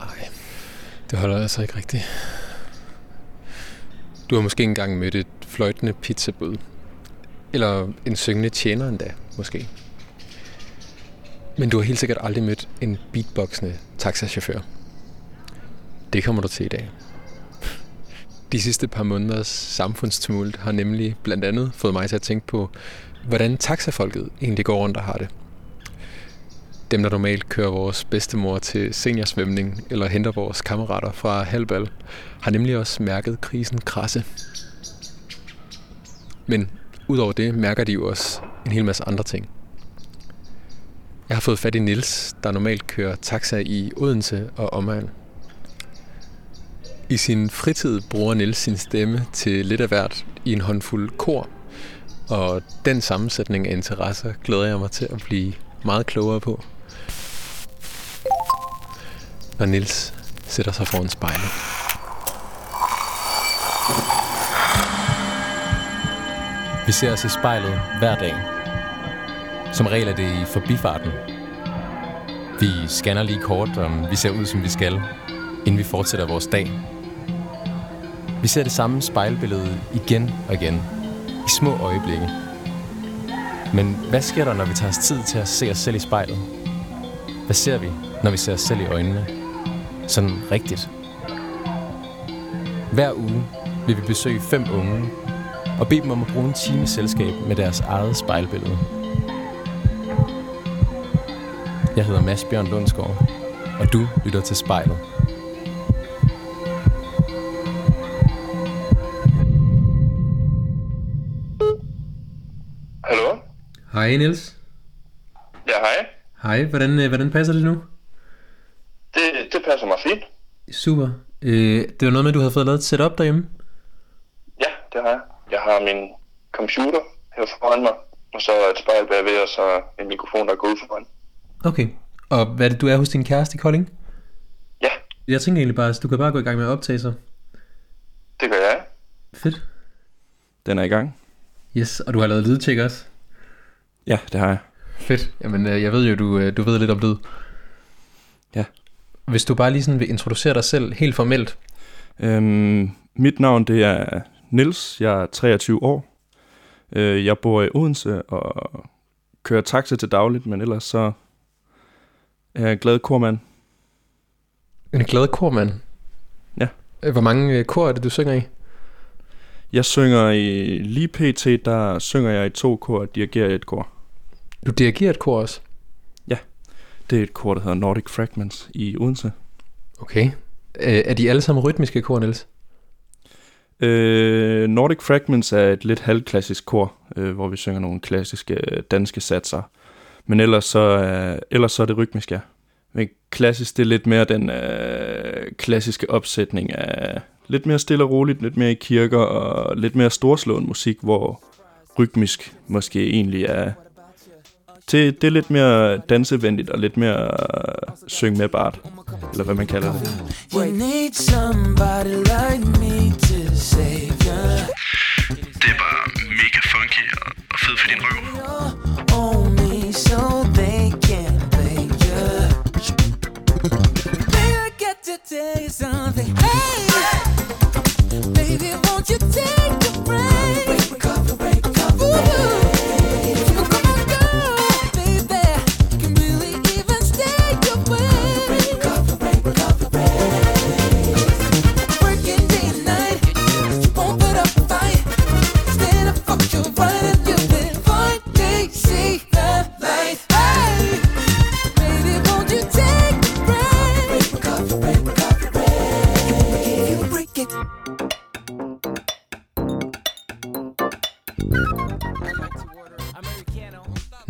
Ej, det holder altså ikke rigtigt. Du har måske engang mødt et fløjtende pizzabud. Eller en syngende tjener endda, måske. Men du har helt sikkert aldrig mødt en beatboxende taxachauffør. Det kommer du til i dag. De sidste par måneders samfundstumult har nemlig blandt andet fået mig til at tænke på, hvordan taxafolket egentlig går rundt og har det. Dem, der normalt kører vores bedstemor til seniorsvømning eller henter vores kammerater fra halvbal, har nemlig også mærket krisen krasse. Men udover det mærker de jo også en hel masse andre ting. Jeg har fået fat i Nils, der normalt kører taxa i Odense og omegn. I sin fritid bruger Nils sin stemme til lidt af hvert i en håndfuld kor, og den sammensætning af interesser glæder jeg mig til at blive meget klogere på. Når Nils sætter sig foran spejlet. Vi ser os i spejlet hver dag. Som regel er det i forbifarten. Vi scanner lige kort, om vi ser ud, som vi skal, inden vi fortsætter vores dag. Vi ser det samme spejlbillede igen og igen, i små øjeblikke. Men hvad sker der, når vi tager os tid til at se os selv i spejlet? Hvad ser vi, når vi ser os selv i øjnene? Sådan rigtigt. Hver uge vil vi besøge fem unge og bede dem om at bruge en time selskab med deres eget spejlbillede. Jeg hedder Mads Bjørn Lundsgaard, og du lytter til spejlet. Hej Nils. Ja, hej. Hej, hvordan, øh, hvordan passer det nu? Det, det passer mig fint. Super. Øh, det var noget med, at du havde fået lavet et setup derhjemme. Ja, det har jeg. Jeg har min computer her foran mig, og så et spejl bagved, og så en mikrofon, der går ud foran. Okay. Og hvad er det, du er hos din kæreste i Kolding? Ja, Jeg tænker egentlig bare, at du kan bare gå i gang med at optage sig. det gør jeg. Fedt. Den er i gang. Yes, og du har lavet lydtjek også. Ja, det har jeg. Fedt. Jamen, øh, jeg ved jo, du, øh, du ved lidt om lyd. Ja. Hvis du bare lige sådan vil introducere dig selv helt formelt. Øhm, mit navn det er Nils. Jeg er 23 år. Øh, jeg bor i Odense og kører taxa til dagligt, men ellers så er jeg en glad kormand. En glad kormand. Ja. Hvor mange kor er det, du synger i? Jeg synger i lige pt, der synger jeg i to kor og dirigerer et kor. Du dirigerer et kor også. Det er et kor, der hedder Nordic Fragments i Odense. Okay. Øh, er de alle sammen rytmiske kor, Niels? Øh, Nordic Fragments er et lidt halvklassisk kor, øh, hvor vi synger nogle klassiske øh, danske satser. Men ellers så, er, ellers så er det rytmisk, ja. Men klassisk, det er lidt mere den øh, klassiske opsætning af lidt mere stille og roligt, lidt mere i kirker og lidt mere storslående musik, hvor rytmisk måske egentlig er... Det, det er lidt mere dansevenligt og lidt mere øh, syng med bart, eller hvad man kalder det. You need somebody like me to save you. Det er bare mega funky og, og fed for din røv. So they can play you. Baby, I got to tell you something.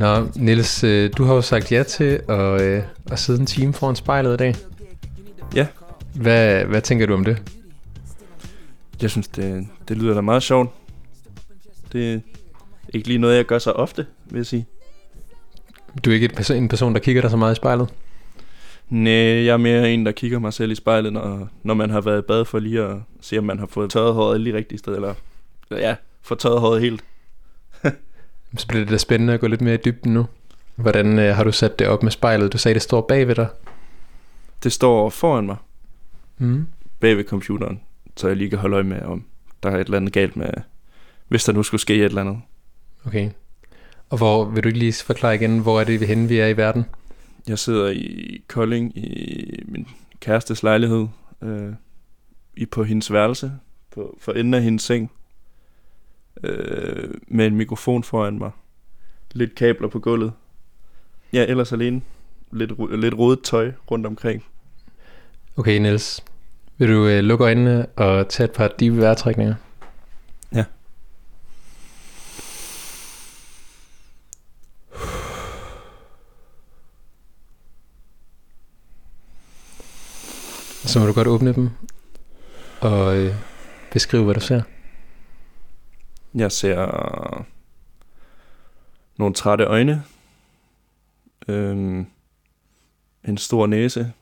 Nå, Niels, øh, du har jo sagt ja til at, øh, at sidde en time foran spejlet i dag. Ja, Hvad, hvad tænker du om det? Jeg synes, det, det lyder da meget sjovt. Det er ikke lige noget, jeg gør så ofte, vil jeg sige. Du er ikke et en person, der kigger dig så meget i spejlet? Nej, jeg er mere en, der kigger mig selv i spejlet, når, når man har været i bad for lige at se, om man har fået tørret håret lige rigtigt sted, eller ja, få tørret håret helt. Så bliver det da spændende at gå lidt mere i dybden nu. Hvordan øh, har du sat det op med spejlet? Du sagde, det står bag ved dig. Det står foran mig, Mm. bag ved computeren, så jeg lige kan holde øje med, om der er et eller andet galt med, hvis der nu skulle ske et eller andet. Okay. Og hvor, vil du ikke lige forklare igen, hvor er det henne, vi er i verden? Jeg sidder i Kolding i min kærestes lejlighed, øh, i på hendes værelse, på, for enden af hendes seng, øh, med en mikrofon foran mig, lidt kabler på gulvet. Ja, ellers alene. Lidt, lidt rodet tøj rundt omkring. Okay, Niels. Vil du øh, lukke øjnene og tage et par dybe vejrtrækninger? Ja. Så må du godt åbne dem og øh, beskrive, hvad du ser. Jeg ser nogle trætte øjne, øhm, en stor næse,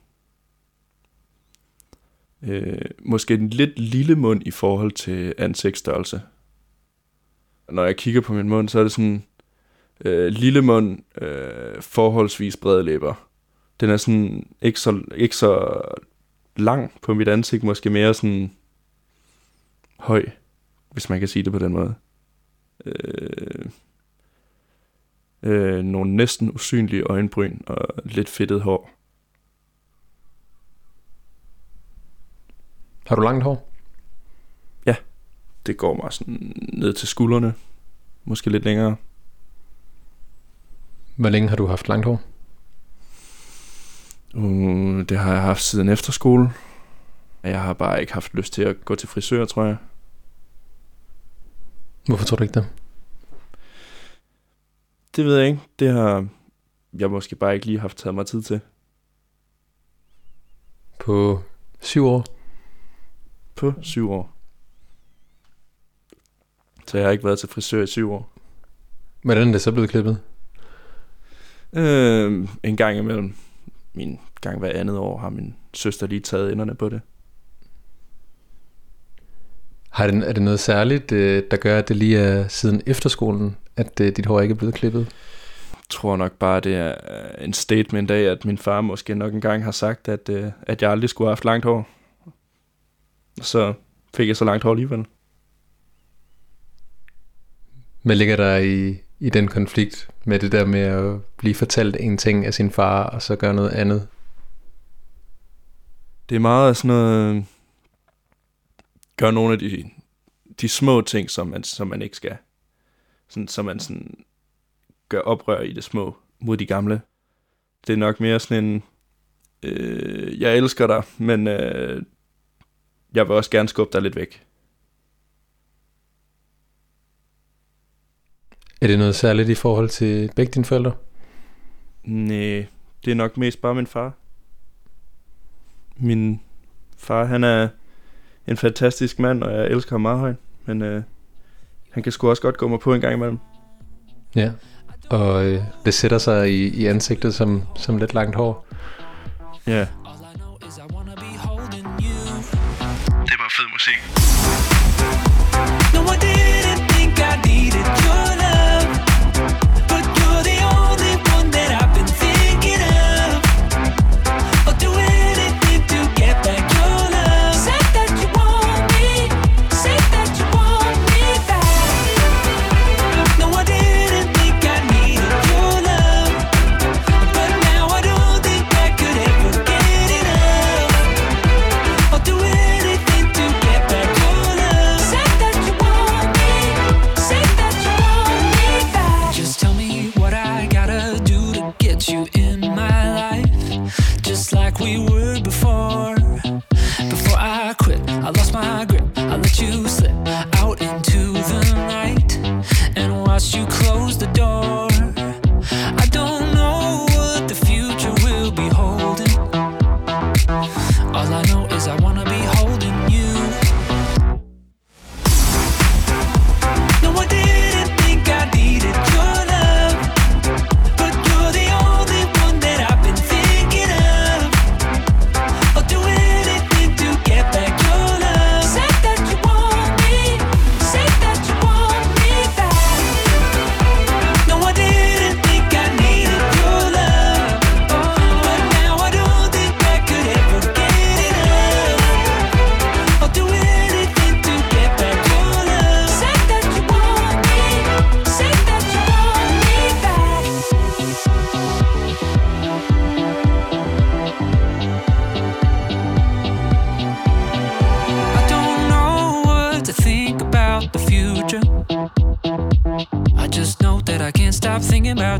øh, måske en lidt lille mund i forhold til ansigtsstørrelse. Når jeg kigger på min mund, så er det sådan øh, lille mund, øh, forholdsvis brede læber. Den er sådan ikke så, ikke så lang på mit ansigt, måske mere sådan høj, hvis man kan sige det på den måde. Øh, øh, nogle næsten usynlige øjenbryn og lidt fedtet hår. Har du langt hår? Det går mig sådan ned til skuldrene. Måske lidt længere. Hvor længe har du haft langt hår? Uh, det har jeg haft siden efterskole. Jeg har bare ikke haft lyst til at gå til frisør, tror jeg. Hvorfor tror du ikke det? Det ved jeg ikke. Det har jeg måske bare ikke lige haft taget mig tid til. På syv år? På syv år. Så jeg har ikke været til frisør i syv år. Hvordan er det så blevet klippet? Øh, en gang imellem. Min gang hver andet år har min søster lige taget enderne på det. Har det, er det noget særligt, øh, der gør, at det lige er siden efterskolen, at øh, dit hår ikke er blevet klippet? tror nok bare, det er øh, en statement af, at min far måske nok engang har sagt, at, at jeg aldrig skulle have haft langt hår. Så fik jeg så langt hår alligevel. Hvad ligger der i, i den konflikt med det der med at blive fortalt en ting af sin far, og så gøre noget andet? Det er meget sådan noget... Gør nogle af de, de små ting, som man, som man ikke skal. Sådan, så man sådan gør oprør i det små mod de gamle. Det er nok mere sådan en... Øh, jeg elsker dig, men øh, jeg vil også gerne skubbe dig lidt væk. Er det noget særligt i forhold til begge dine forældre? Nej, det er nok mest bare min far. Min far, han er en fantastisk mand, og jeg elsker ham meget højt. Men øh, han kan sgu også godt gå mig på en gang imellem. Ja. Og øh, det sætter sig i, i ansigtet som, som lidt langt hår. Ja, Det var fed musik.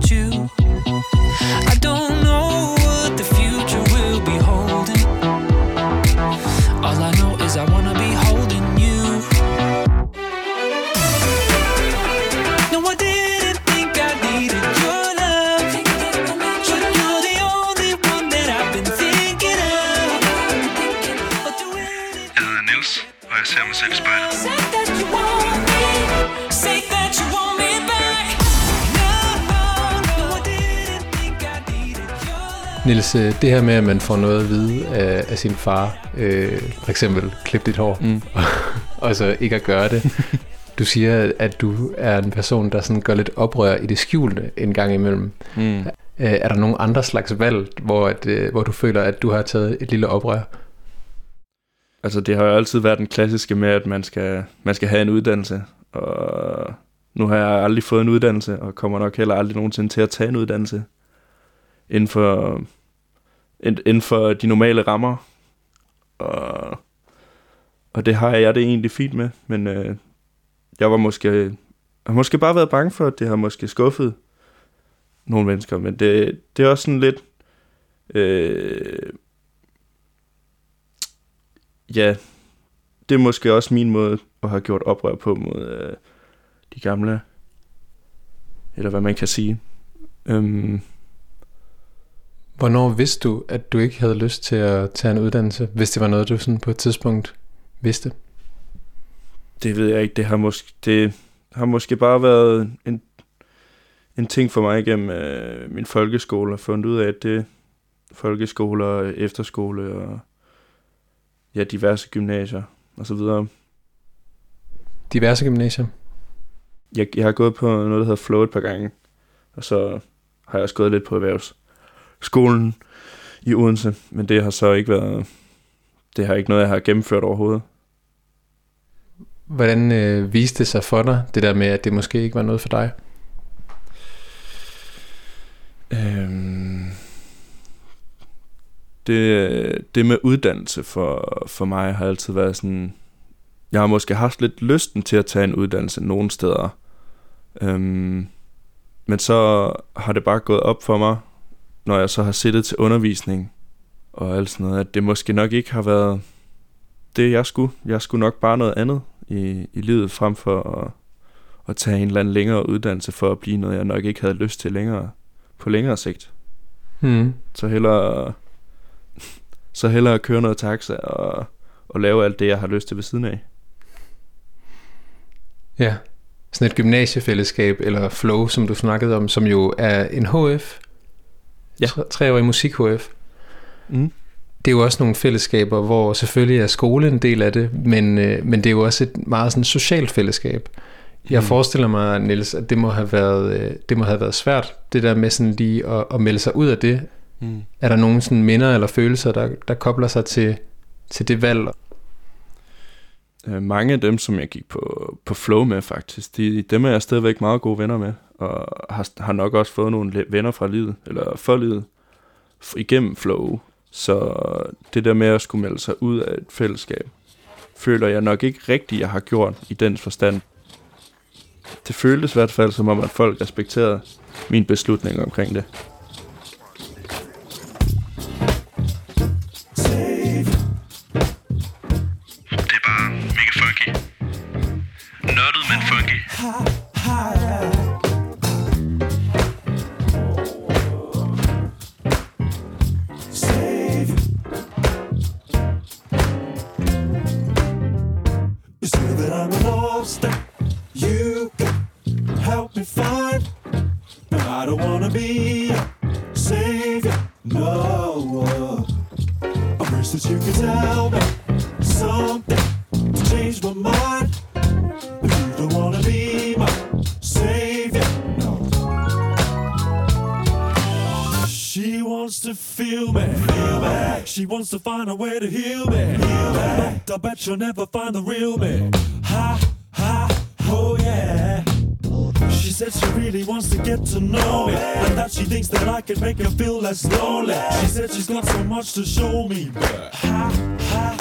Thinking about you. Niels, øh, det her med, at man får noget at vide af, af sin far, øh, for eksempel klip dit hår, mm. og, og så ikke at gøre det. Du siger, at du er en person, der sådan gør lidt oprør i det skjulte en gang imellem. Mm. Øh, er der nogle andre slags valg, hvor, at, øh, hvor du føler, at du har taget et lille oprør? Altså, det har jo altid været den klassiske med, at man skal, man skal have en uddannelse. Og nu har jeg aldrig fået en uddannelse, og kommer nok heller aldrig nogensinde til at tage en uddannelse. Inden for, inden for de normale rammer. Og, og det har jeg det egentlig fint med, men øh, jeg var måske, har måske bare været bange for, at det har måske skuffet nogle mennesker, men det, det er også sådan lidt, øh, ja, det er måske også min måde at have gjort oprør på mod øh, de gamle, eller hvad man kan sige. Øhm, Hvornår vidste du, at du ikke havde lyst til at tage en uddannelse, hvis det var noget, du sådan på et tidspunkt vidste? det ved jeg ikke, det har måske, det har måske bare været en, en ting for mig igennem øh, min folkeskole, og fundet ud af, at det folkeskoler, efterskole og ja, diverse gymnasier og så videre. Diverse gymnasier. Jeg, jeg har gået på noget, der hedder Flow et par gange, og så har jeg også gået lidt på erhvervsskolen i Odense, men det har så ikke været, det har ikke noget, jeg har gennemført overhovedet. Hvordan øh, viste det sig for dig, det der med, at det måske ikke var noget for dig? Øhm, det, det med uddannelse for, for mig har altid været sådan... Jeg har måske haft lidt lysten til at tage en uddannelse nogle steder. Øhm, men så har det bare gået op for mig, når jeg så har siddet til undervisning og alt sådan noget, at det måske nok ikke har været det, jeg skulle. Jeg skulle nok bare noget andet i, i livet, frem for at, at tage en eller anden længere uddannelse for at blive noget, jeg nok ikke havde lyst til længere på længere sigt. Hmm. Så hellere, så hellere køre noget taxa og, og lave alt det, jeg har lyst til ved siden af. Ja. Sådan et gymnasiefællesskab, eller flow, som du snakkede om, som jo er en HF. Ja. Tre- Treårig musik-HF. Mm. Det er jo også nogle fællesskaber, hvor selvfølgelig er skole en del af det, men, øh, men det er jo også et meget sådan socialt fællesskab. Jeg Mm. forestiller mig, Niels, at det må have været, øh, det må have været svært, det der med sådan lige at, at melde sig ud af det. Mm. Er der nogen sådan minder eller følelser, der, der kobler sig til, til det valg? Øh, mange af dem, som jeg gik på, på flow med faktisk, de, dem er jeg stadigvæk meget gode venner med, og har, har nok også fået nogle venner fra livet, eller for livet, igennem flow. Så det der med at skulle melde sig ud af et fællesskab, føler jeg nok ikke rigtigt, jeg har gjort i den forstand. Det føltes i hvert fald som om, at folk respekterede min beslutning omkring. Det to find a way to heal me, heal me. I bet she'll never find the real me. Ha, ha, oh yeah. She said she really wants to get to know me And that she thinks that I can make her feel less lonely She said she's got so much to show me But ha, ha,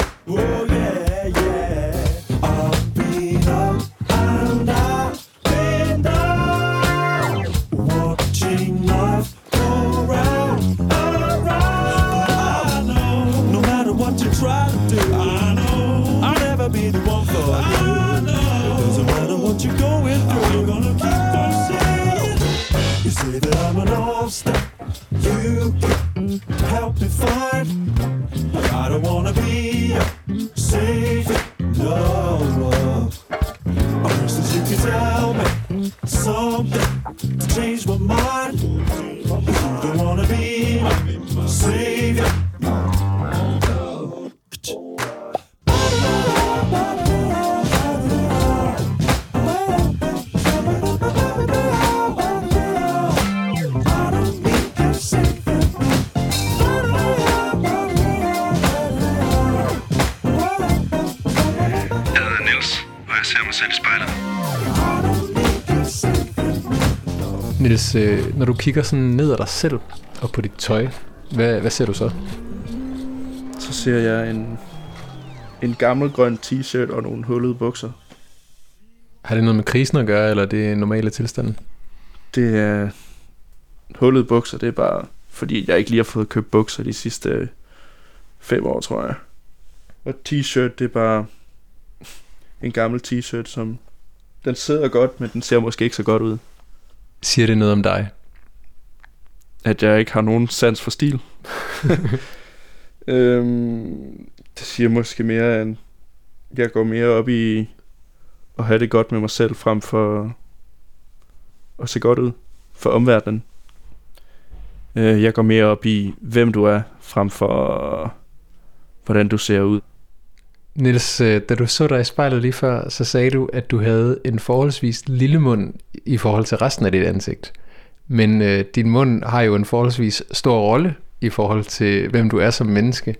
Niels, øh, når du kigger sådan ned ad dig selv og på dit tøj, hvad, hvad ser du så? Så ser jeg en, en gammel grøn t-shirt og nogle hullede bukser. Har det noget med krisen at gøre, eller er det normale tilstanden? Det er hullede bukser, det er bare fordi jeg ikke lige har fået købt bukser de sidste øh, fem år, tror jeg. Og t-shirt, det er bare en gammel t-shirt, som den sidder godt, men den ser måske ikke så godt ud. Siger det noget om dig? At jeg ikke har nogen sans for stil. øhm, det siger måske mere, at jeg går mere op i at have det godt med mig selv, frem for at se godt ud for omverdenen. Øh, jeg går mere op i, hvem du er, frem for hvordan du ser ud. Niels, øh, da du så dig i spejlet lige før, så sagde du, at du havde en forholdsvis lille mund i forhold til resten af dit ansigt. Men øh, din mund har jo en forholdsvis stor rolle i forhold til, hvem du er som menneske.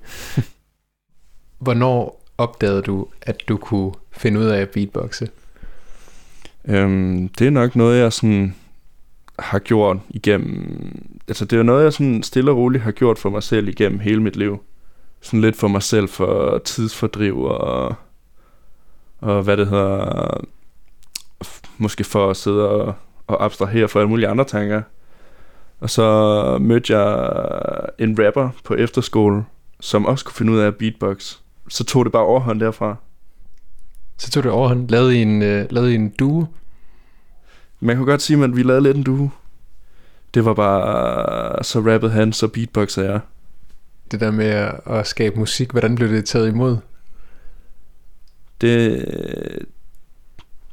Hvornår opdagede du, at du kunne finde ud af at beatboxe? Øhm, det er nok noget, jeg sådan har gjort igennem... Altså, det er noget, jeg sådan stille og roligt har gjort for mig selv igennem hele mit liv. Sådan lidt for mig selv for tidsfordriv og, og hvad det hedder... Måske for at sidde og, og abstrahere fra alle mulige andre tanker. Og så mødte jeg en rapper på efterskole, som også kunne finde ud af at beatbox. Så tog det bare overhånd derfra. Så tog du overhånd, lavede I en, øh, lavede I en duo. Man kunne godt sige, at vi lavede lidt en duo. Det var bare, så rappede han, så beatboxede jeg. Det der med at, skabe musik, hvordan blev det taget imod? Det,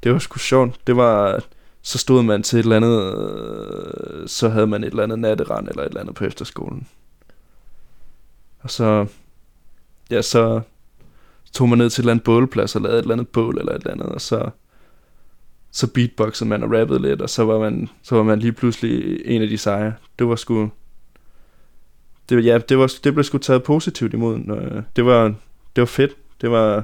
det var sgu sjovt. Det var, så stod man til et eller andet, øh, så havde man et eller andet natterand eller et eller andet på efterskolen. Og så, ja, så tog man ned til et eller andet bålplads og lavede et eller andet bål eller et eller andet, og så, så beatboxede man og rappede lidt, og så var man, så var man lige pludselig en af de seje. Det var sgu, det, ja, det, var, det blev sgu taget positivt imod. Det, var, det var fedt. Det var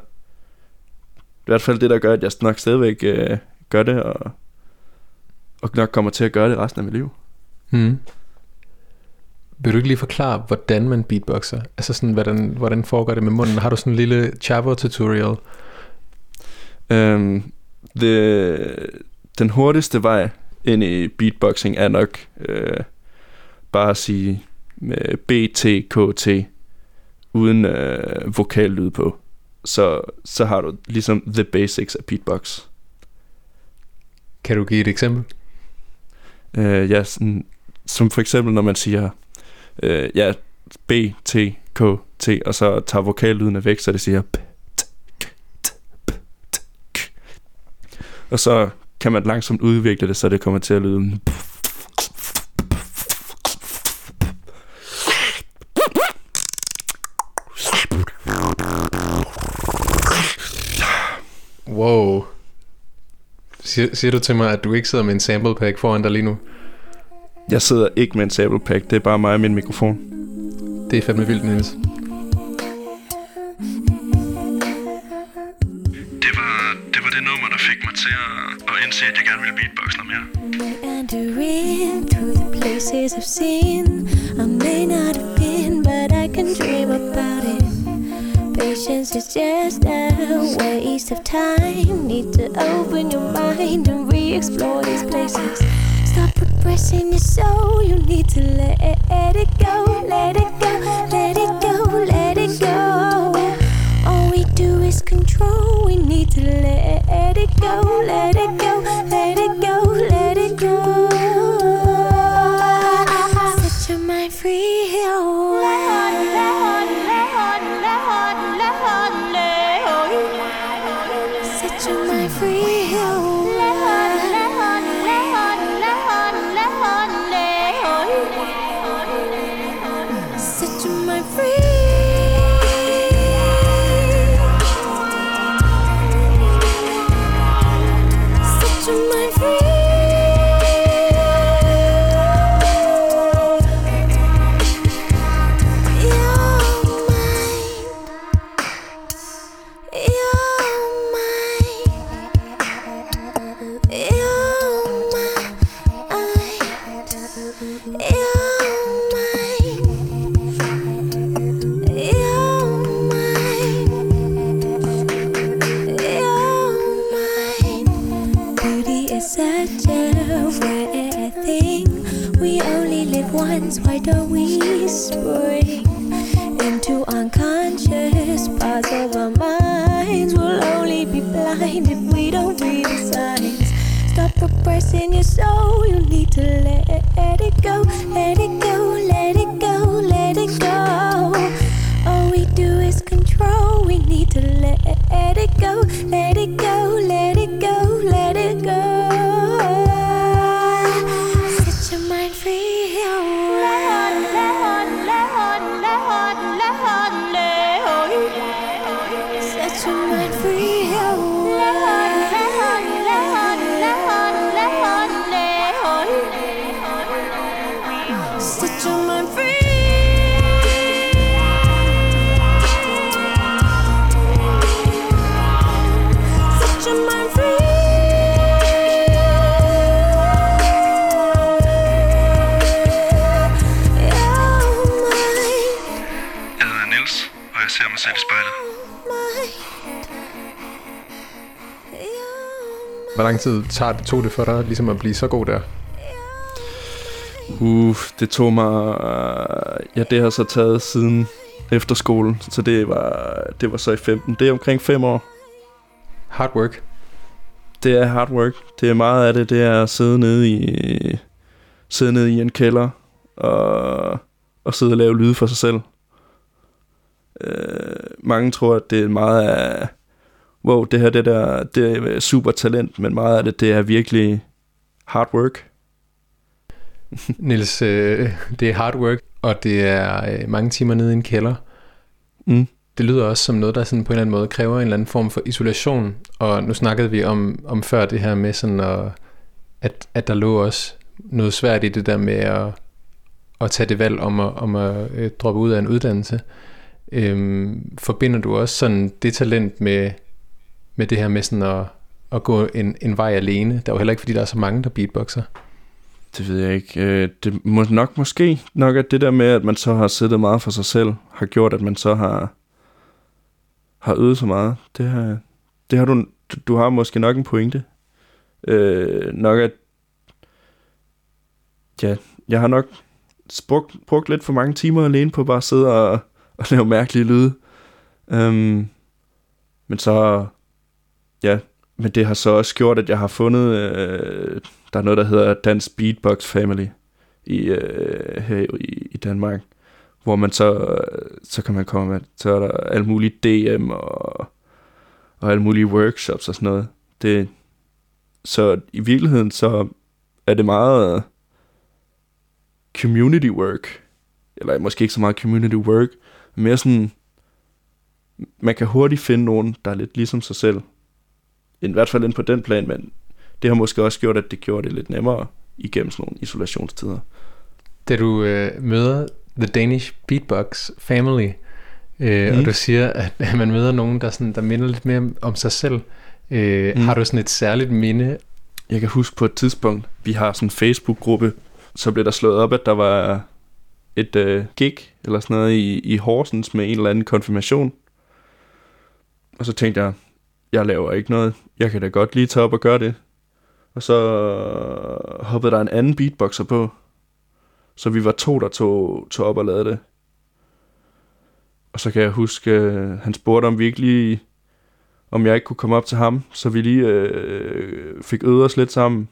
i hvert fald det, der gør, at jeg nok stadigvæk øh, gør det, og, og nok kommer til at gøre det resten af mit liv. Hmm. Vil du ikke lige forklare, hvordan man beatboxer? Altså sådan, hvordan, hvordan foregår det med munden? Har du sådan en lille Chavo tutorial? Øhm, det, den hurtigste vej ind i beatboxing er nok øh, bare at sige med B, T, K, T uden øh, vokallyd på. Så, så har du ligesom the basics af beatbox. Kan du give et eksempel? Øh, ja, sådan, som for eksempel når man siger øh, ja, B, T, K, T, og så tager vokallydene væk, så det siger p, t, k, t, p, t, k. Og så kan man langsomt udvikle det, så det kommer til at lyde. Siger, siger du til mig, at du ikke sidder med en sample pack foran dig lige nu? Jeg sidder ikke med en sample pack, det er bare mig og min mikrofon. Det er fandme vildt, Niels. Det var, det var det nummer, der fik mig til at, at indse, at jeg gerne ville beatbox noget mere. Places I've seen. I may not have been, but I can dream about it. Patience is just a waste of time. Need to open your mind and re explore these places. Stop repressing your soul. You need to Hvor lang tid tager det, tog det for dig ligesom at blive så god der? Uh, det tog mig... Ja, det har så taget siden efterskolen, så det var, det var så i 15. Det er omkring 5 år. Hard work. Det er hard work. Det er meget af det, det er at sidde nede i, sidde nede i en kælder og, og sidde og lave lyde for sig selv. Øh, mange tror, at det er meget af, wow, det her det der, det er super talent, men meget af det, det er virkelig hard work. Niels, øh, det er hard work, og det er øh, mange timer nede i en kælder. Mm. Det lyder også som noget, der sådan på en eller anden måde kræver en eller anden form for isolation. Og nu snakkede vi om, om før det her med sådan, at, at, at der lå også noget svært i det der med at, at tage det valg om at, om at øh, droppe ud af en uddannelse. Øhm, forbinder du også sådan det talent med, med det her med sådan at, at gå en, en vej alene? Der er jo heller ikke, fordi der er så mange, der beatboxer. Det ved jeg ikke. Øh, det må nok måske nok at det der med, at man så har siddet meget for sig selv, har gjort, at man så har, har øvet så meget. Det har, det har du, du har måske nok en pointe. Øh, nok at, ja, jeg har nok brugt, brugt lidt for mange timer alene på bare at sidde og, og lave mærkelige lyde. Øhm, men så, ja, men det har så også gjort, at jeg har fundet, øh, der er noget, der hedder Dansk Beatbox Family i, øh, her i, i Danmark, hvor man så, så kan man komme med, så er der alle mulige DM og, og alle mulige workshops og sådan noget. Det, så i virkeligheden, så er det meget community work, eller måske ikke så meget community work, men mere sådan, man kan hurtigt finde nogen, der er lidt ligesom sig selv, i hvert fald ind på den plan, men det har måske også gjort, at det gjorde det lidt nemmere igennem sådan nogle isolationstider. Da du øh, møder The Danish Beatbox Family, øh, mm. Og du siger, at, at man møder nogen, der, sådan, der minder lidt mere om- sig selv, øh. Mm. har du sådan et særligt minde? Jeg kan huske på et tidspunkt, vi har sådan en Facebook-gruppe, så blev der slået op, at der var et øh, gig eller sådan noget i, i Horsens med en eller anden konfirmation. Og så tænkte jeg, jeg laver ikke noget. Jeg kan da godt lige tage op og gøre det. Og så hoppede der en anden beatboxer på. Så vi var to, der tog, tog op og lavede det. Og så kan jeg huske, øh, han spurgte om vi ikke lige, om jeg ikke kunne komme op til ham, så vi lige øh, fik øvet os lidt sammen.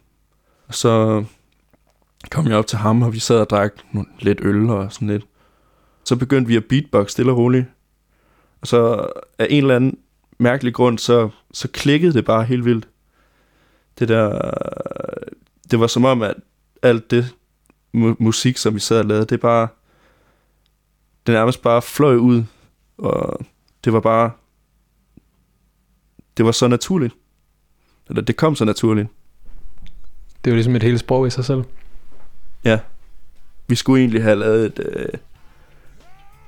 Og så kom jeg op til ham, og vi sad og drak nogle- lidt øl og sådan lidt. Så begyndte vi at beatbox stille og roligt. Og så af en eller anden mærkelig grund, så, så klikkede det bare helt vildt. Det der, det var som om, at alt det mu- musik, som vi sad og lavede, det bare, det nærmest bare fløj ud, og det var bare, det var så naturligt. Eller det kom så naturligt. Det er jo ligesom et helt sprog i sig selv. Ja. Vi skulle egentlig have lavet et, øh,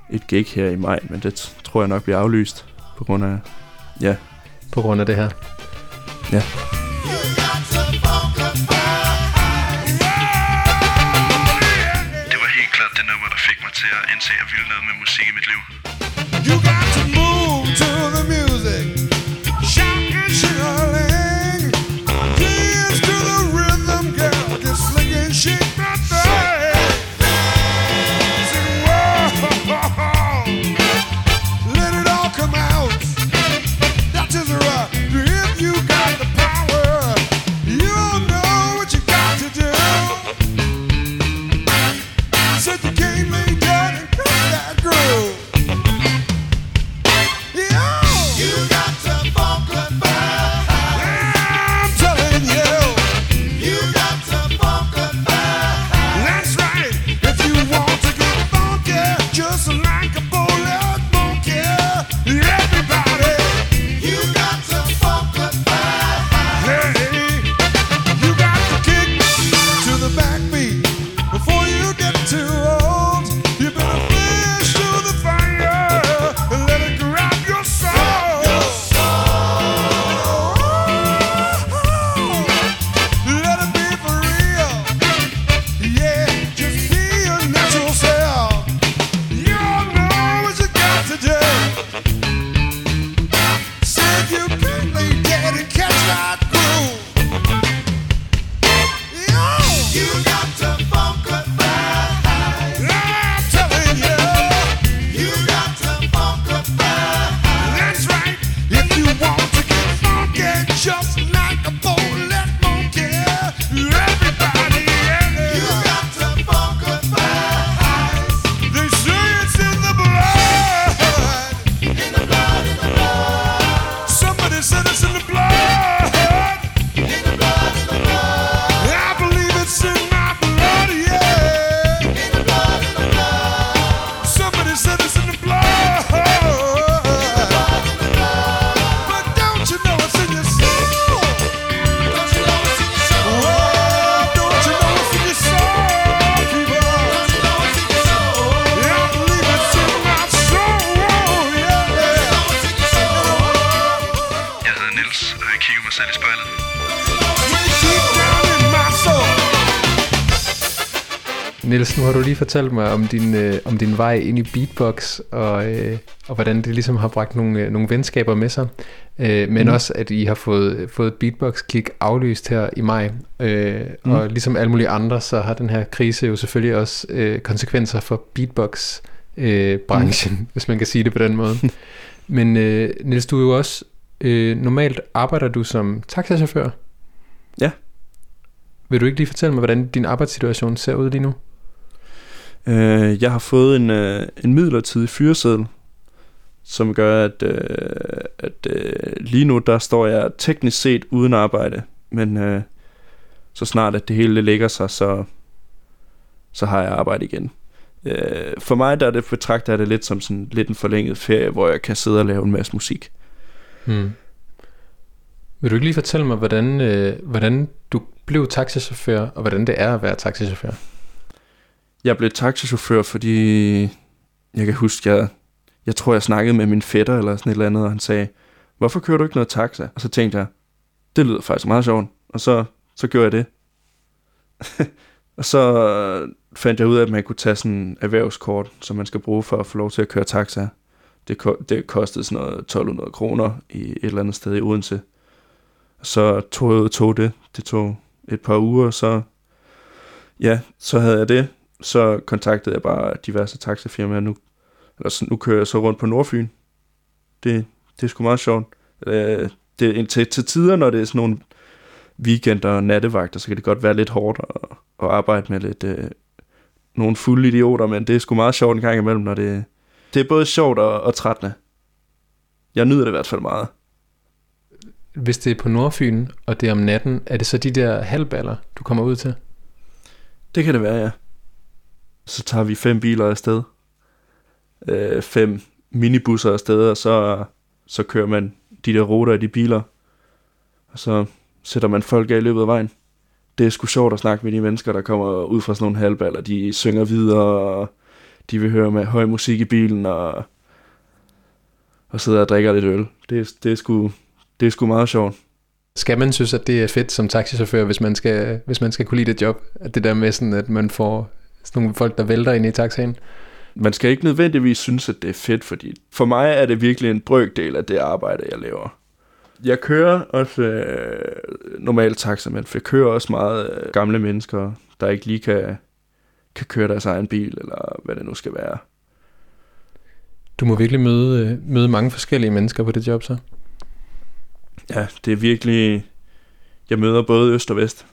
et gig her i maj, men det tror jeg nok bliver aflyst på grund af, ja, På grund af det her. ja. Det var helt klart det nummer, der fik mig til at indse, at jeg ville noget med musik i mit liv. You got lige fortalt mig om din, øh, om din vej ind i beatbox, og, øh, og hvordan det ligesom har bragt nogle, øh, nogle venskaber med sig. Øh, men mm. også, at I har fået, fået et beatbox-kick aflyst her i maj. Øh, mm. Og ligesom alle mulige andre, så har den her krise jo selvfølgelig også øh, konsekvenser for beatbox-branchen, øh, mm. hvis man kan sige det på den måde. men øh, Niels, du er jo også, øh, normalt arbejder du som taxachauffør. Ja. Vil du ikke lige fortælle mig, hvordan din arbejdssituation ser ud lige nu? Øh, jeg har fået en, øh, en midlertidig fyreseddel, som gør, at, øh, at øh, lige nu der står jeg teknisk set uden arbejde, men øh, så snart at det hele ligger sig, så, så har jeg arbejde igen. Øh, for mig der er det betragter jeg det lidt som sådan lidt en forlænget ferie, hvor jeg kan sidde og lave en masse musik. Hmm. Vil du ikke lige fortælle mig, hvordan, øh, hvordan du blev taxichauffør, og hvordan det er at være taxichauffør? Jeg blev taxichauffør, fordi jeg kan huske, jeg, jeg tror, jeg snakkede med min fætter eller sådan et eller andet, og han sagde, hvorfor kører du ikke noget taxa? Og så tænkte jeg, det lyder faktisk meget sjovt, og så, så gjorde jeg det. og så fandt jeg ud af, at man kunne tage sådan en erhvervskort, som man skal bruge for at få lov til at køre taxa. Det, ko- det kostede sådan noget 1200 kroner i et eller andet sted i Odense. Så tog jeg tog det. Det tog et par uger, så ja, så havde jeg det. Så kontaktede jeg bare diverse taxafirmaer. Nu, eller nu kører jeg så rundt på Nordfyn. Det, det er sgu meget sjovt. Øh, det, til, til tider, når det er sådan nogle weekender og nattevagter, så kan det godt være lidt hårdt at, at arbejde med lidt øh, nogle fulde idioter, men det er sgu meget sjovt en gang imellem, når det, det er både sjovt og, og trættende. Jeg nyder det i hvert fald meget. Hvis det er på Nordfyn, og det er om natten, er det så de der halvballer, du kommer ud til? Det kan det være, ja. Så tager vi fem biler afsted. Øh, fem minibusser afsted, og så, så kører man de der ruter i de biler. Og så sætter man folk af i løbet af vejen. Det er sgu sjovt at snakke med de mennesker, der kommer ud fra sådan nogle halvballer. De synger videre, og de vil høre med høj musik i bilen, og, og sidder og drikker lidt øl. Det, det, er sgu, det er sgu meget sjovt. Skal man synes, at det er fedt som taxichauffør, hvis man skal, hvis man skal kunne lide det job? At det der med sådan, at man får sådan nogle folk, der vælter ind i taxaen? man skal ikke nødvendigvis synes, at det er fedt, fordi for mig er det virkelig en brøkdel af det arbejde, jeg laver. Jeg kører også øh, normalt taxa, men jeg kører også meget øh, gamle mennesker, der ikke lige kan, kan køre deres egen bil, eller hvad det nu skal være. Du må virkelig møde, øh, møde mange forskellige mennesker på det job så. Ja, det er virkelig... Jeg møder både øst og vest.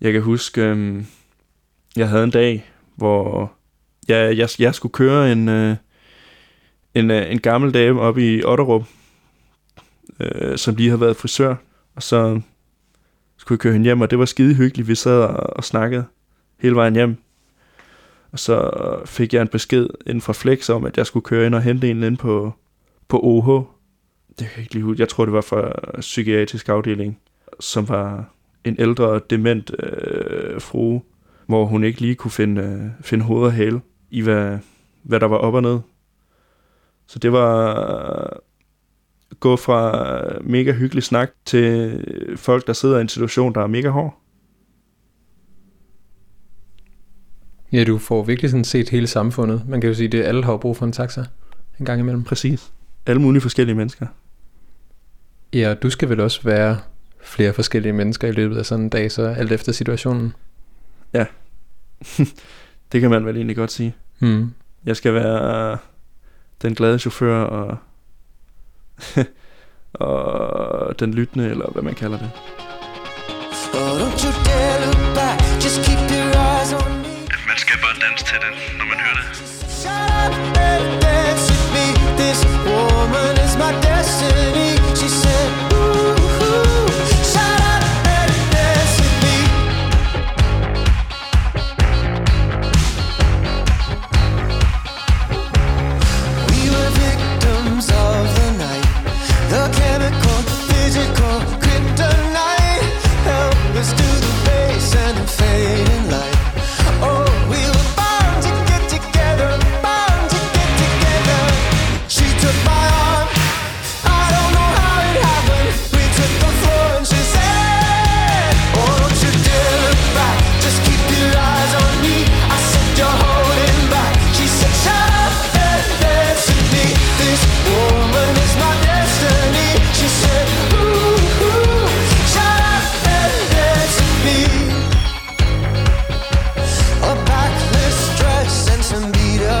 Jeg kan huske, øhm, jeg havde en dag, hvor jeg, jeg, jeg skulle køre en, øh, en, øh, en gammel dame op i Otterup, øh, som lige havde været frisør, og så skulle jeg køre hende hjem, og det var skide hyggeligt. Vi sad og, og snakkede hele vejen hjem. Og så fik jeg en besked inden fra Flex om, at jeg skulle køre ind og hente en inde på, på OH. Det kan jeg ikke lige huske. Jeg tror, det var fra psykiatrisk afdeling, som var en ældre, dement øh, frue, hvor hun ikke lige kunne finde, øh, finde hoved og hale i, hvad, hvad der var op og ned. Så det var at gå fra mega hyggelig snak til folk, der sidder i en situation, der er mega hård. Ja, du får virkelig sådan set hele samfundet. Man kan jo sige, at det alle har brug for en taxa en gang imellem. Præcis. Alle mulige forskellige mennesker. Ja, og du skal vel også være flere forskellige mennesker i løbet af sådan en dag, så alt efter situationen. Det kan man vel egentlig godt sige. Hmm. Jeg skal være den glade chauffør og, og den lyttende, eller hvad man kalder det. Oh, don't you dare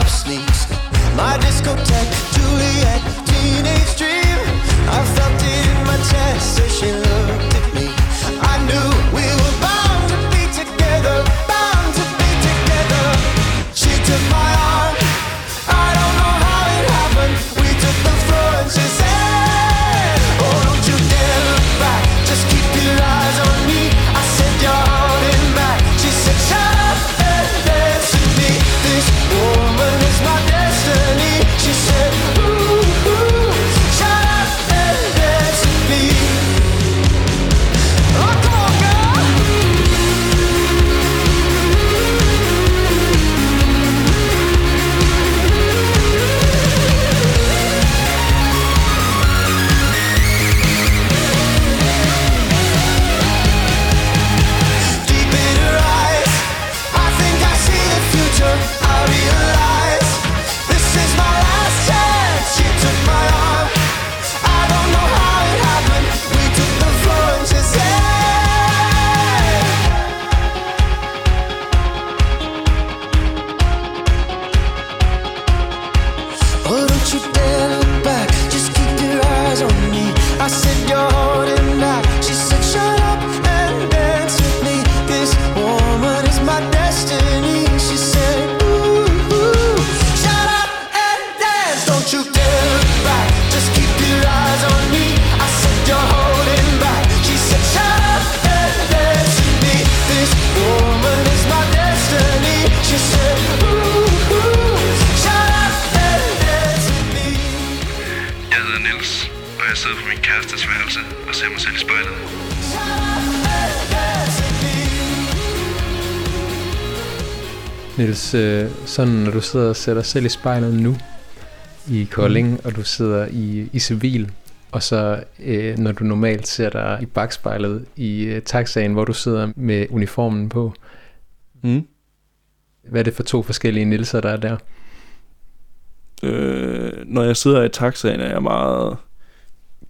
sneaks. My discotheque, Juliet. Niels, øh, sådan når du sidder og ser dig selv i spejlet nu i Kolding, mm. og du sidder i, i civil, og så øh, når du normalt ser dig i bagspejlet i øh, taxaen, hvor du sidder med uniformen på, Mm. hvad er det for to forskellige Nielser, der er der? Øh, når jeg sidder i taxaen, er jeg meget...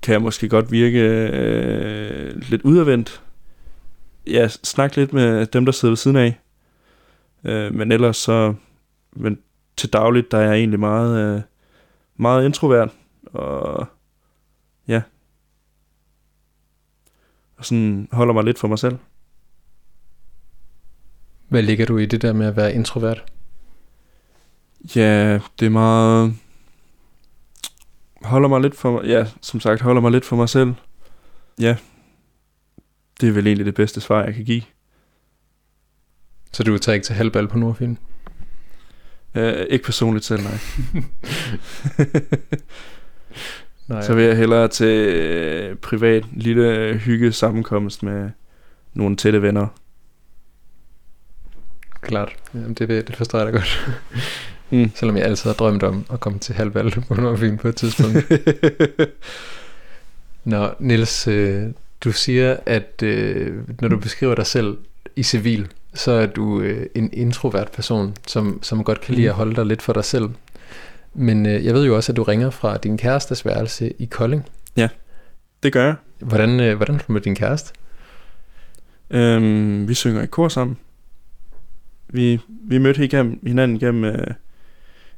Kan jeg måske godt virke øh, lidt udadvendt. Ja, snak lidt med dem, der sidder ved siden af. Øh, men ellers så... Men til dagligt, der er jeg egentlig meget, øh, meget introvert. Og ja. Og sådan holder mig lidt for mig selv. Hvad ligger du i det der med at være introvert? Ja, det er meget... Holder mig lidt for mig... Ja, som sagt, holder mig lidt for mig selv. Ja. Det er vel egentlig det bedste svar, jeg kan give. Så du tager ikke til halvbal på Nordfyn? Uh, ikke personligt selv, nej. Nej, Så vil jeg hellere til øh, privat lille hygge sammenkomst med nogle tætte venner. klart. Jamen, det, det forstår jeg da godt. Mm. Selvom jeg altid har drømt om at komme til halvbal på Nordfyn på et tidspunkt. Nå, Niels, øh, du siger, at øh, når du beskriver dig selv i civil, så er du øh, en introvert person, som, som godt kan lide at holde dig lidt for dig selv. Men øh, jeg ved jo også, at du ringer fra din kærestes værelse i Kolding. det gør jeg. Hvordan, øh, hvordan er du med din kæreste? Øhm, vi synger i kor sammen. Vi, vi mødte igennem, hinanden gennem øh,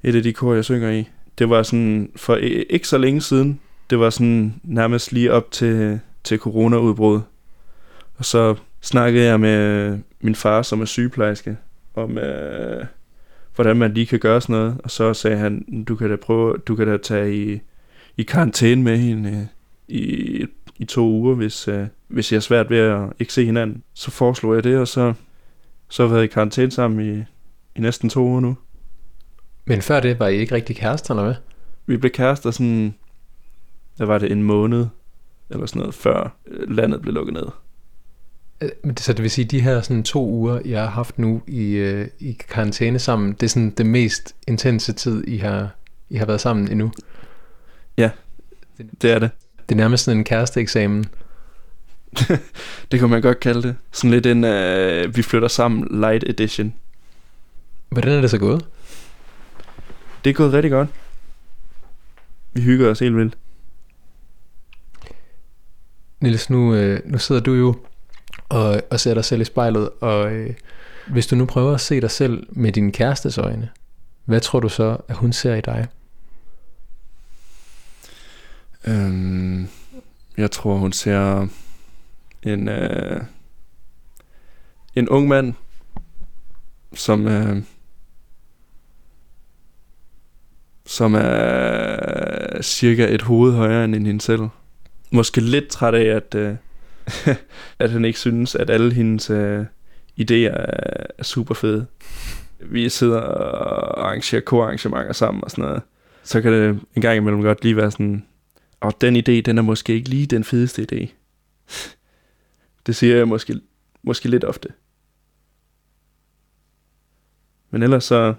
et af de kor, jeg synger i. Det var sådan for i- ikke så længe siden. Det var sådan nærmest lige op til, til corona-udbrud. Og så snakkede jeg med min far, som er sygeplejerske, om øh, hvordan man lige kan gøre sådan noget. Og så sagde han, du kan da prøve, du kan da tage i, i karantæne med hende øh, i, i to uger, hvis, øh, hvis jeg er svært ved at ikke se hinanden. Så foreslog jeg det, og så, så har jeg været i karantæne sammen i, i næsten to uger nu. Men før det var I ikke rigtig kærester, eller hvad? Vi blev kærester sådan, der var det en måned, eller sådan noget, før øh, landet blev lukket ned. Øh, Så det vil sige, de her sådan to uger, jeg har haft nu i, øh, i karantæne sammen, det er sådan det mest intense tid, I har, I har været sammen endnu. Det er det. Det er nærmest sådan en kæresteeksamen. Det kan man godt kalde det. Sådan lidt en, øh, vi flytter sammen light edition. Hvordan er det så gået? Det er gået rigtig godt. Vi hygger os helt vildt. Niels, nu, øh, nu sidder du jo og, og ser dig selv i spejlet, og øh, hvis du nu prøver at se dig selv med din kærestes øjne, hvad tror du så, at hun ser i dig? Øhm, jeg tror, hun ser en, øh, en ung mand, som, øh, som er cirka et hoved højere end hende selv. Måske lidt træt af, at, øh, at han ikke synes, at alle hendes øh, idéer er, er super fede. Vi sidder og arrangerer koarrangementer sammen og sådan noget. Så kan det en gang imellem godt lige være sådan, og den idé, den er måske ikke lige den fedeste idé. Det siger jeg måske, måske lidt ofte. Men ellers så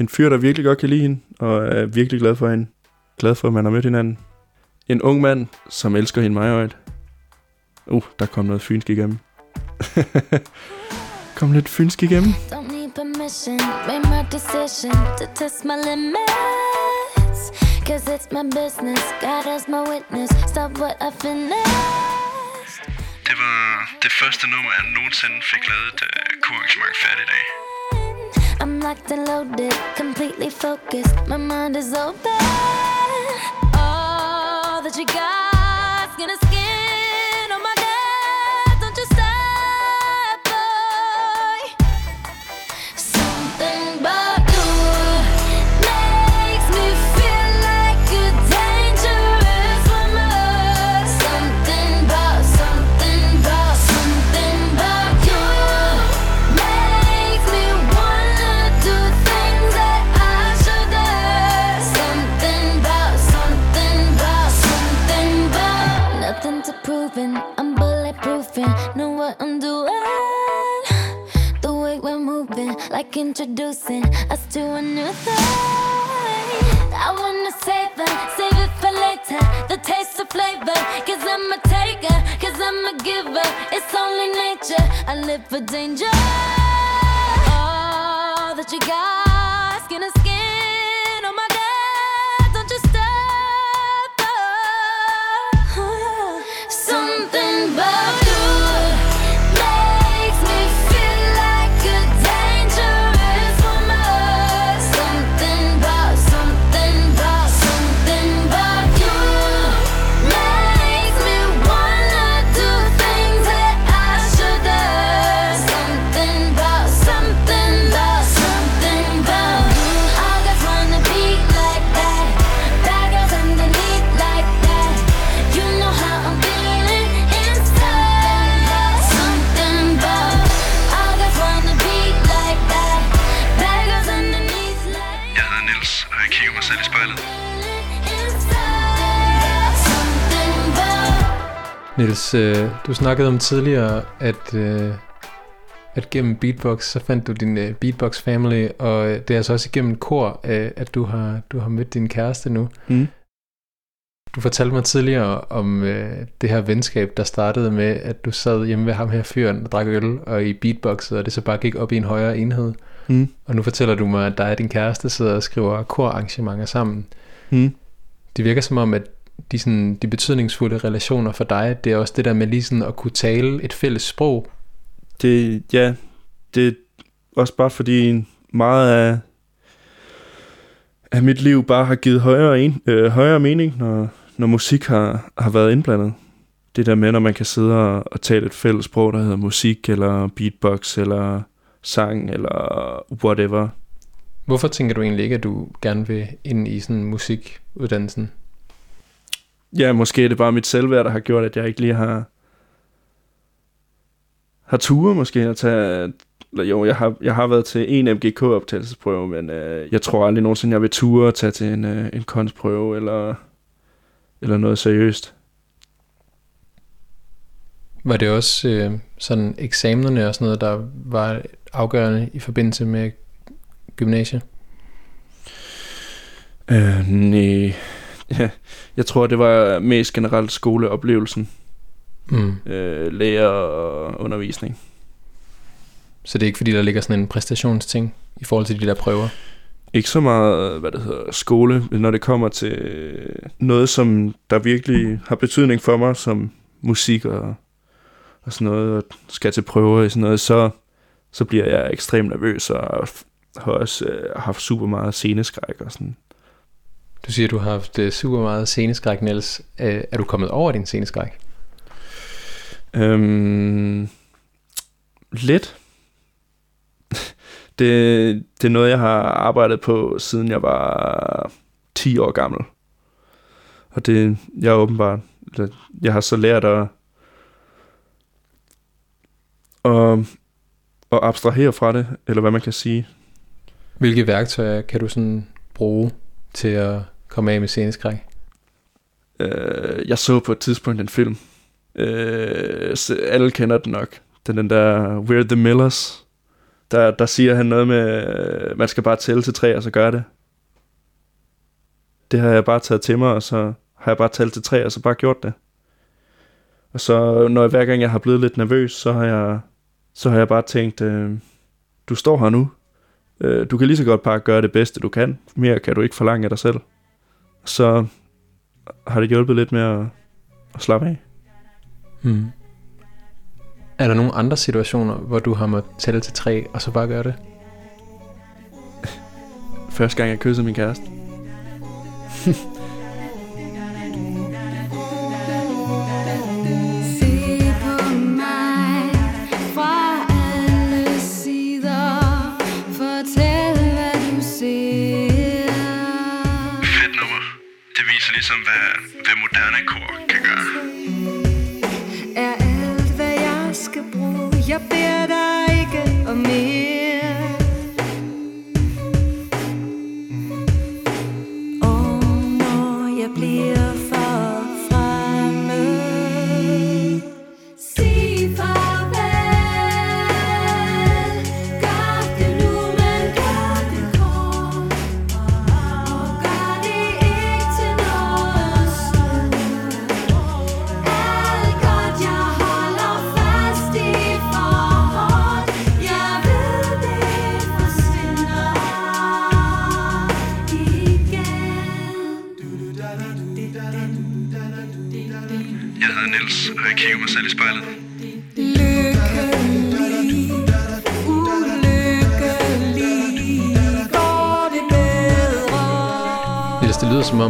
en fyr, der virkelig godt kan lide hende, og er virkelig glad for hende. Glad for, at man har mødt hinanden. En ung mand, som elsker hende meget højt. Uh, der kom noget fynsk igennem. kom lidt fynsk igennem. Don't need permission, made my decision to test my limits. Cause it's my business, God as my witness. Stop what I finished. Det var det første nummer, jeg nogensinde fik lavet et uh, kurarrangement færdigt af. I'm locked and loaded, completely focused. My mind is open. All that you got, Know what I'm doing. The way we're moving, like introducing us to a new thing. I wanna save it, save it for later. The taste of flavor, cause I'm a taker, cause I'm a giver. It's only nature. I live for danger. All that you got, skin to skin. Niels, øh, du snakkede om tidligere, at, øh, at gennem beatbox, så fandt du din øh, beatbox family, og øh, det er altså også igennem kor, øh, at du har, du har mødt din kæreste nu. Mm. Du fortalte mig tidligere om øh, det her venskab, der startede med, at du sad hjemme ved ham her fyren og drak øl, og i beatboxet, og det så bare gik op i en højere enhed. Mm. Og nu fortæller du mig, at dig og din kæreste sidder og skriver korarrangementer sammen. Mm. Det virker som om, at de, sådan, de betydningsfulde relationer for dig, det er også det der med lige sådan at kunne tale et fælles sprog. Det, ja, det er også bare fordi meget af, af mit liv bare har givet højere, en, øh, højere mening, når, når musik har, har været indblandet. Det der med, når man kan sidde og, og tale et fælles sprog, der hedder musik, eller beatbox, eller sang, eller whatever. Hvorfor tænker du egentlig ikke, at du gerne vil ind i sådan musikuddannelsen? Ja, måske er det bare mit selvværd, der har gjort, at jeg ikke lige har har ture måske at tage... Eller jo, jeg har, jeg har været til en MGK-optagelsesprøve, men øh, jeg tror aldrig nogensinde, jeg vil ture at tage til en, øh, en konstprøve eller, eller noget seriøst. Var det også øh, sådan eksamenerne og sådan noget, der var afgørende i forbindelse med gymnasiet? Øh, nej. Ja, jeg tror, det var mest generelt skoleoplevelsen. Mm. Øh, lærer og undervisning. Så det er ikke fordi, der ligger sådan en præstationsting i forhold til de der prøver? Ikke så meget, hvad det hedder, skole, når det kommer til noget, som der virkelig har betydning for mig, som musik og, og sådan noget, og skal til prøver i sådan noget, så, så bliver jeg ekstremt nervøs og har også øh, haft super meget sceneskræk og sådan. Du siger, du har haft øh, super meget sceneskræk, Niels. Øh, er du kommet over din sceneskræk? Øhm, lidt. det, det er noget, jeg har arbejdet på, siden jeg var 10 år gammel. Og det, jeg er åbenbart, jeg har så lært at, at, at abstrahere fra det, eller hvad man kan sige. Hvilke værktøjer kan du sådan bruge til at komme af med sceneskræk? Øh, jeg så på et tidspunkt en film. Øh, så alle kender den nok. Den, den der We're the Millers. Der, der siger han noget med, øh, man skal bare tælle til tre, og så gør det. Det har jeg bare taget til mig, og så har jeg bare talt til tre, og så bare gjort det. Og så når jeg, hver gang jeg har blevet lidt nervøs, så har jeg, så har jeg bare tænkt, øh, du står her nu. Øh, du kan lige så godt bare gøre det bedste, du kan. Mere kan du ikke forlange af dig selv. Så har det hjulpet lidt med at, at slappe af. Hmm. Er der nogle andre situationer, hvor du har måttet tælle til tre, og så bare gøre det? Første gang jeg kyssede min kæreste. ligesom, hvad, hvad moderne kor kan gøre. er alt, hvad jeg skal bruge. Jeg beder dig ikke om mere.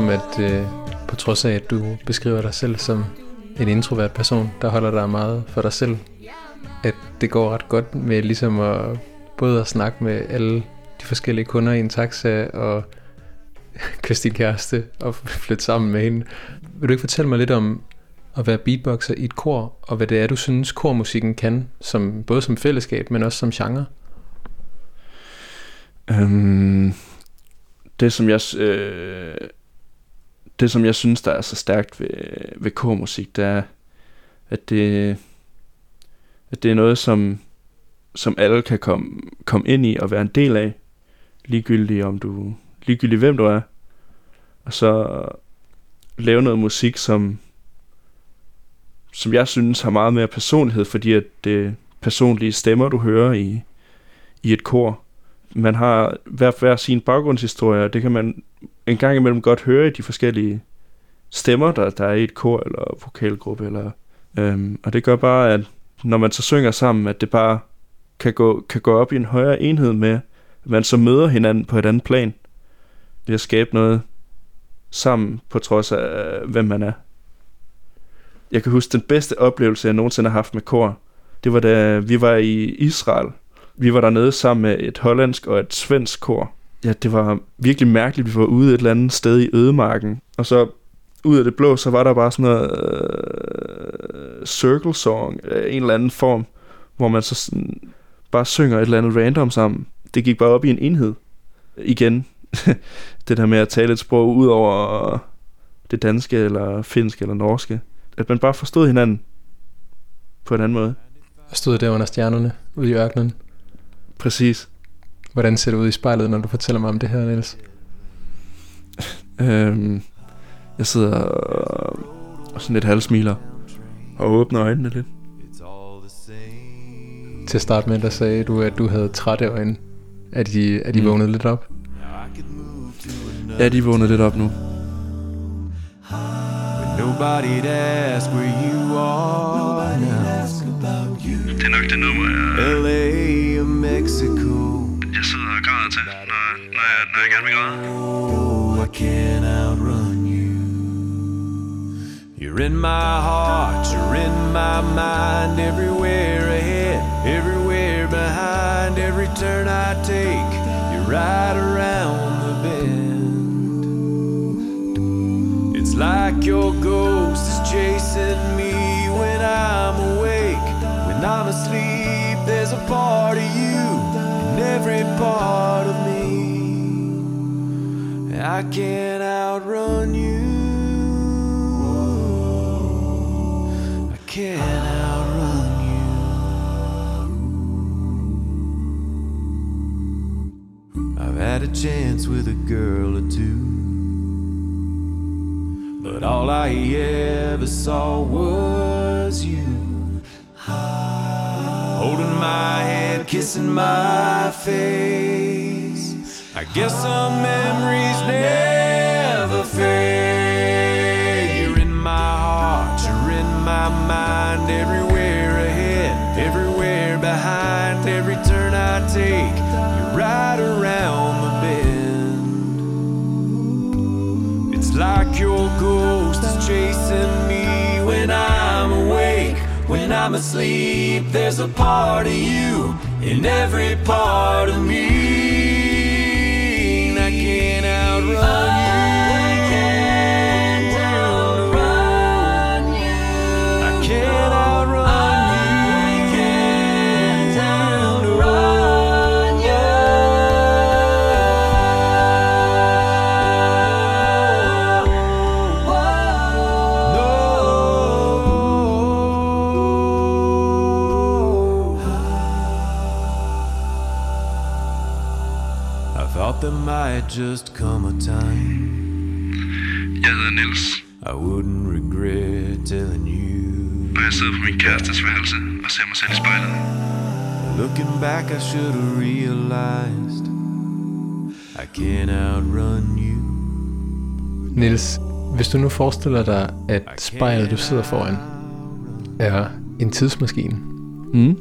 Om, at øh, på trods af, at du beskriver dig selv som en introvert person, der holder dig meget for dig selv, at det går ret godt med ligesom at både at snakke med alle de forskellige kunder i en taxa og kysse din kæreste og flytte sammen med hende. Vil du ikke fortælle mig lidt om at være beatboxer i et kor, og hvad det er, du synes, kormusikken kan, som, både som fællesskab, men også som genre? Øhm, det som jeg øh, det som jeg synes der er så stærkt ved, ved kormusik, det er at det at det er noget som som alle kan komme komme ind i og være en del af, ligegyldigt om du ligegyldigt hvem du er, og så lave noget musik som som jeg synes har meget mere personlighed, fordi at det personlige stemmer du hører i i et kor. Man har hver, hver sin baggrundshistorie, og det kan man en gang imellem godt høre i de forskellige stemmer, der, der er i et kor eller vokalgruppe. Eller, øhm, og det gør bare, at når man så synger sammen, at det bare kan gå, kan gå op i en højere enhed med, at man så møder hinanden på et andet plan, ved at skabe noget sammen, på trods af, hvem man er. Jeg kan huske den bedste oplevelse, jeg nogensinde har haft med kor. Det var da vi var i Israel, vi var dernede sammen med et hollandsk og et svensk kor. Ja, det var virkelig mærkeligt. Vi var ude et eller andet sted i ødemarken. Og så ud af det blå, så var der bare sådan noget øh, circle song af en eller anden form, hvor man så sådan, bare synger et eller andet random sammen. Det gik bare op i en enhed. Igen, det der med at tale et sprog ud over det danske, eller finske, eller norske. At man bare forstod hinanden på en anden måde. Jeg stod der under stjernerne ude i ørkenen. Præcis. Hvordan ser det ud i spejlet, når du fortæller mig om det her, Niels? Øhm, jeg sidder og, sådan lidt halvsmiler og åbner øjnene lidt. Til at starte med, der sagde du, at du havde trætte øjne. Er de, er de Mm. vågnet lidt op? Ja, de er vågnet lidt op nu. Nobody'd ask where you are now. Jeg gerne. Oh, I can't outrun you. You're in my heart, you're in my mind, everywhere ahead, everywhere behind, every turn I take, you're right around the bend. It's like your ghost is chasing me when I'm awake. When I'm asleep, there's a part of you in every part of me. I can't outrun you. I can't outrun you. I've had a chance with a girl or two. But all I ever saw was you. Holding my hand, kissing my face. Guess some memories never fade. You're in my heart, you're in my mind, everywhere ahead, everywhere behind, every turn I take. You're right around the bend. It's like your ghost is chasing me when I'm awake. When I'm asleep, there's a part of you in every part of me. Might just come a time Jeg hedder Niels, I wouldn't regret telling you. og jeg sidder på min kærestes værelse og ser mig selv i spejlet. Looking back, I should have realized I can't outrun you. Niels, hvis du nu forestiller dig, at spejlet, du sidder foran, er en tidsmaskine. Mm.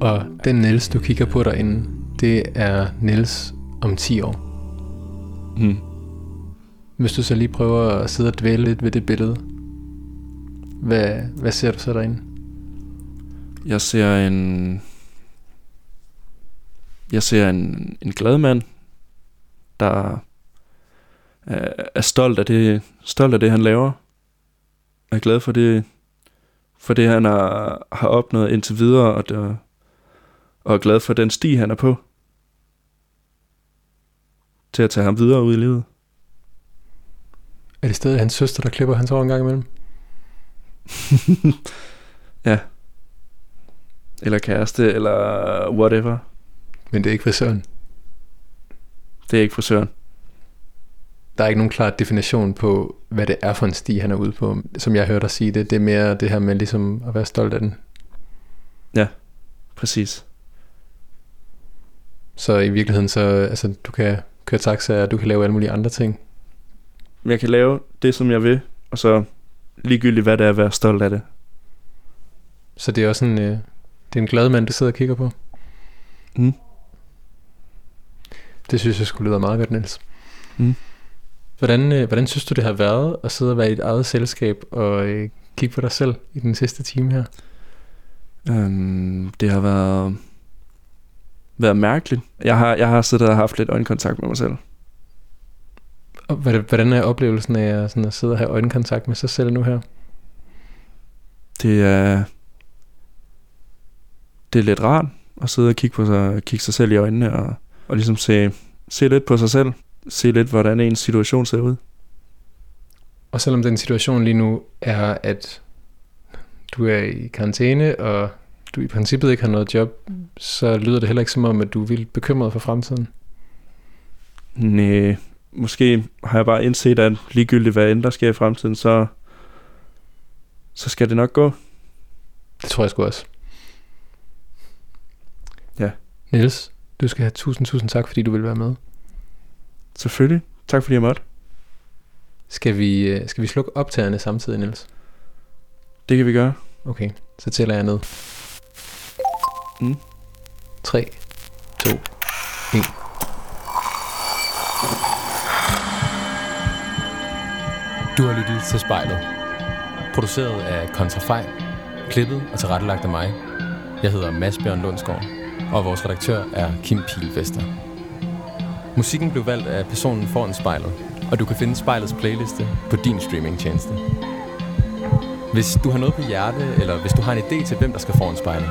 Og den Niels, du kigger på derinde, det er Niels om 10 år. Mm. Hvis du så lige prøver at sidde og dvæle lidt ved det billede, hvad, hvad ser du så derinde? Jeg ser en... Jeg ser en, en glad mand, der er, er stolt af det, stolt af det, han laver. Er glad for det, for det han har, har opnået indtil videre, og, der, og er glad for den sti, han er på. Til at tage ham videre ud i livet. Er det stadig hans søster, der klipper hans hår en gang imellem? ja. Eller kæreste, eller whatever. Men det er ikke frisøren. Det er ikke frisøren. Der er ikke nogen klar definition på, hvad det er for en sti, han er ude på. Som jeg hørte dig sige det, det er mere det her med ligesom at være stolt af den. Ja, præcis. Så i virkeligheden, så altså, du kan køre taxa, og du kan lave alle mulige andre ting. Men jeg kan lave det, som jeg vil, og så ligegyldigt, hvad det er at være stolt af det. Så det er også en, øh, det er en glad mand, du sidder og kigger på. Mm. Det synes jeg skulle lyde meget godt, Niels. Mm. Hvordan, øh, hvordan synes du, det har været at sidde og være i et eget selskab og øh, kigge på dig selv i den sidste time her? Øhm, det har været, været mærkeligt. Jeg har, jeg har siddet og haft lidt øjenkontakt med mig selv. Og hvordan er oplevelsen af at, sådan at sidde og have øjenkontakt med sig selv nu her? Det er, det er lidt rart at sidde og kigge, på sig, kigge sig selv i øjnene og, og ligesom se, se lidt på sig selv. Se lidt, hvordan ens situation ser ud. Og selvom den situation lige nu er, at du er i karantæne, og du i princippet ikke har noget job, så lyder det heller ikke som om, at du er vildt bekymret for fremtiden. Næh, måske har jeg bare indset, at ligegyldigt hvad end der sker i fremtiden, så, så skal det nok gå. Det tror jeg sgu også. Ja. Niels, du skal have tusind, tusind tak, fordi du vil være med. Selvfølgelig. Tak fordi jeg måtte. Skal vi, øh, skal vi slukke optagerne samtidig, Niels? Det kan vi gøre. Okay, så tæller jeg ned. Mm. 3, 2, 1. Du har lyttet til spejlet. Produceret af Kontrafej. Klippet og tilrettelagt af mig. Jeg hedder Mads Bjørn Lundsgaard, og vores redaktør er Kim Pilvester. Musikken blev valgt af personen foran spejlet, og du kan finde spejlets playliste på din streamingtjeneste. Hvis du har noget på hjerte, eller hvis du har en idé til, hvem der skal foran spejlet,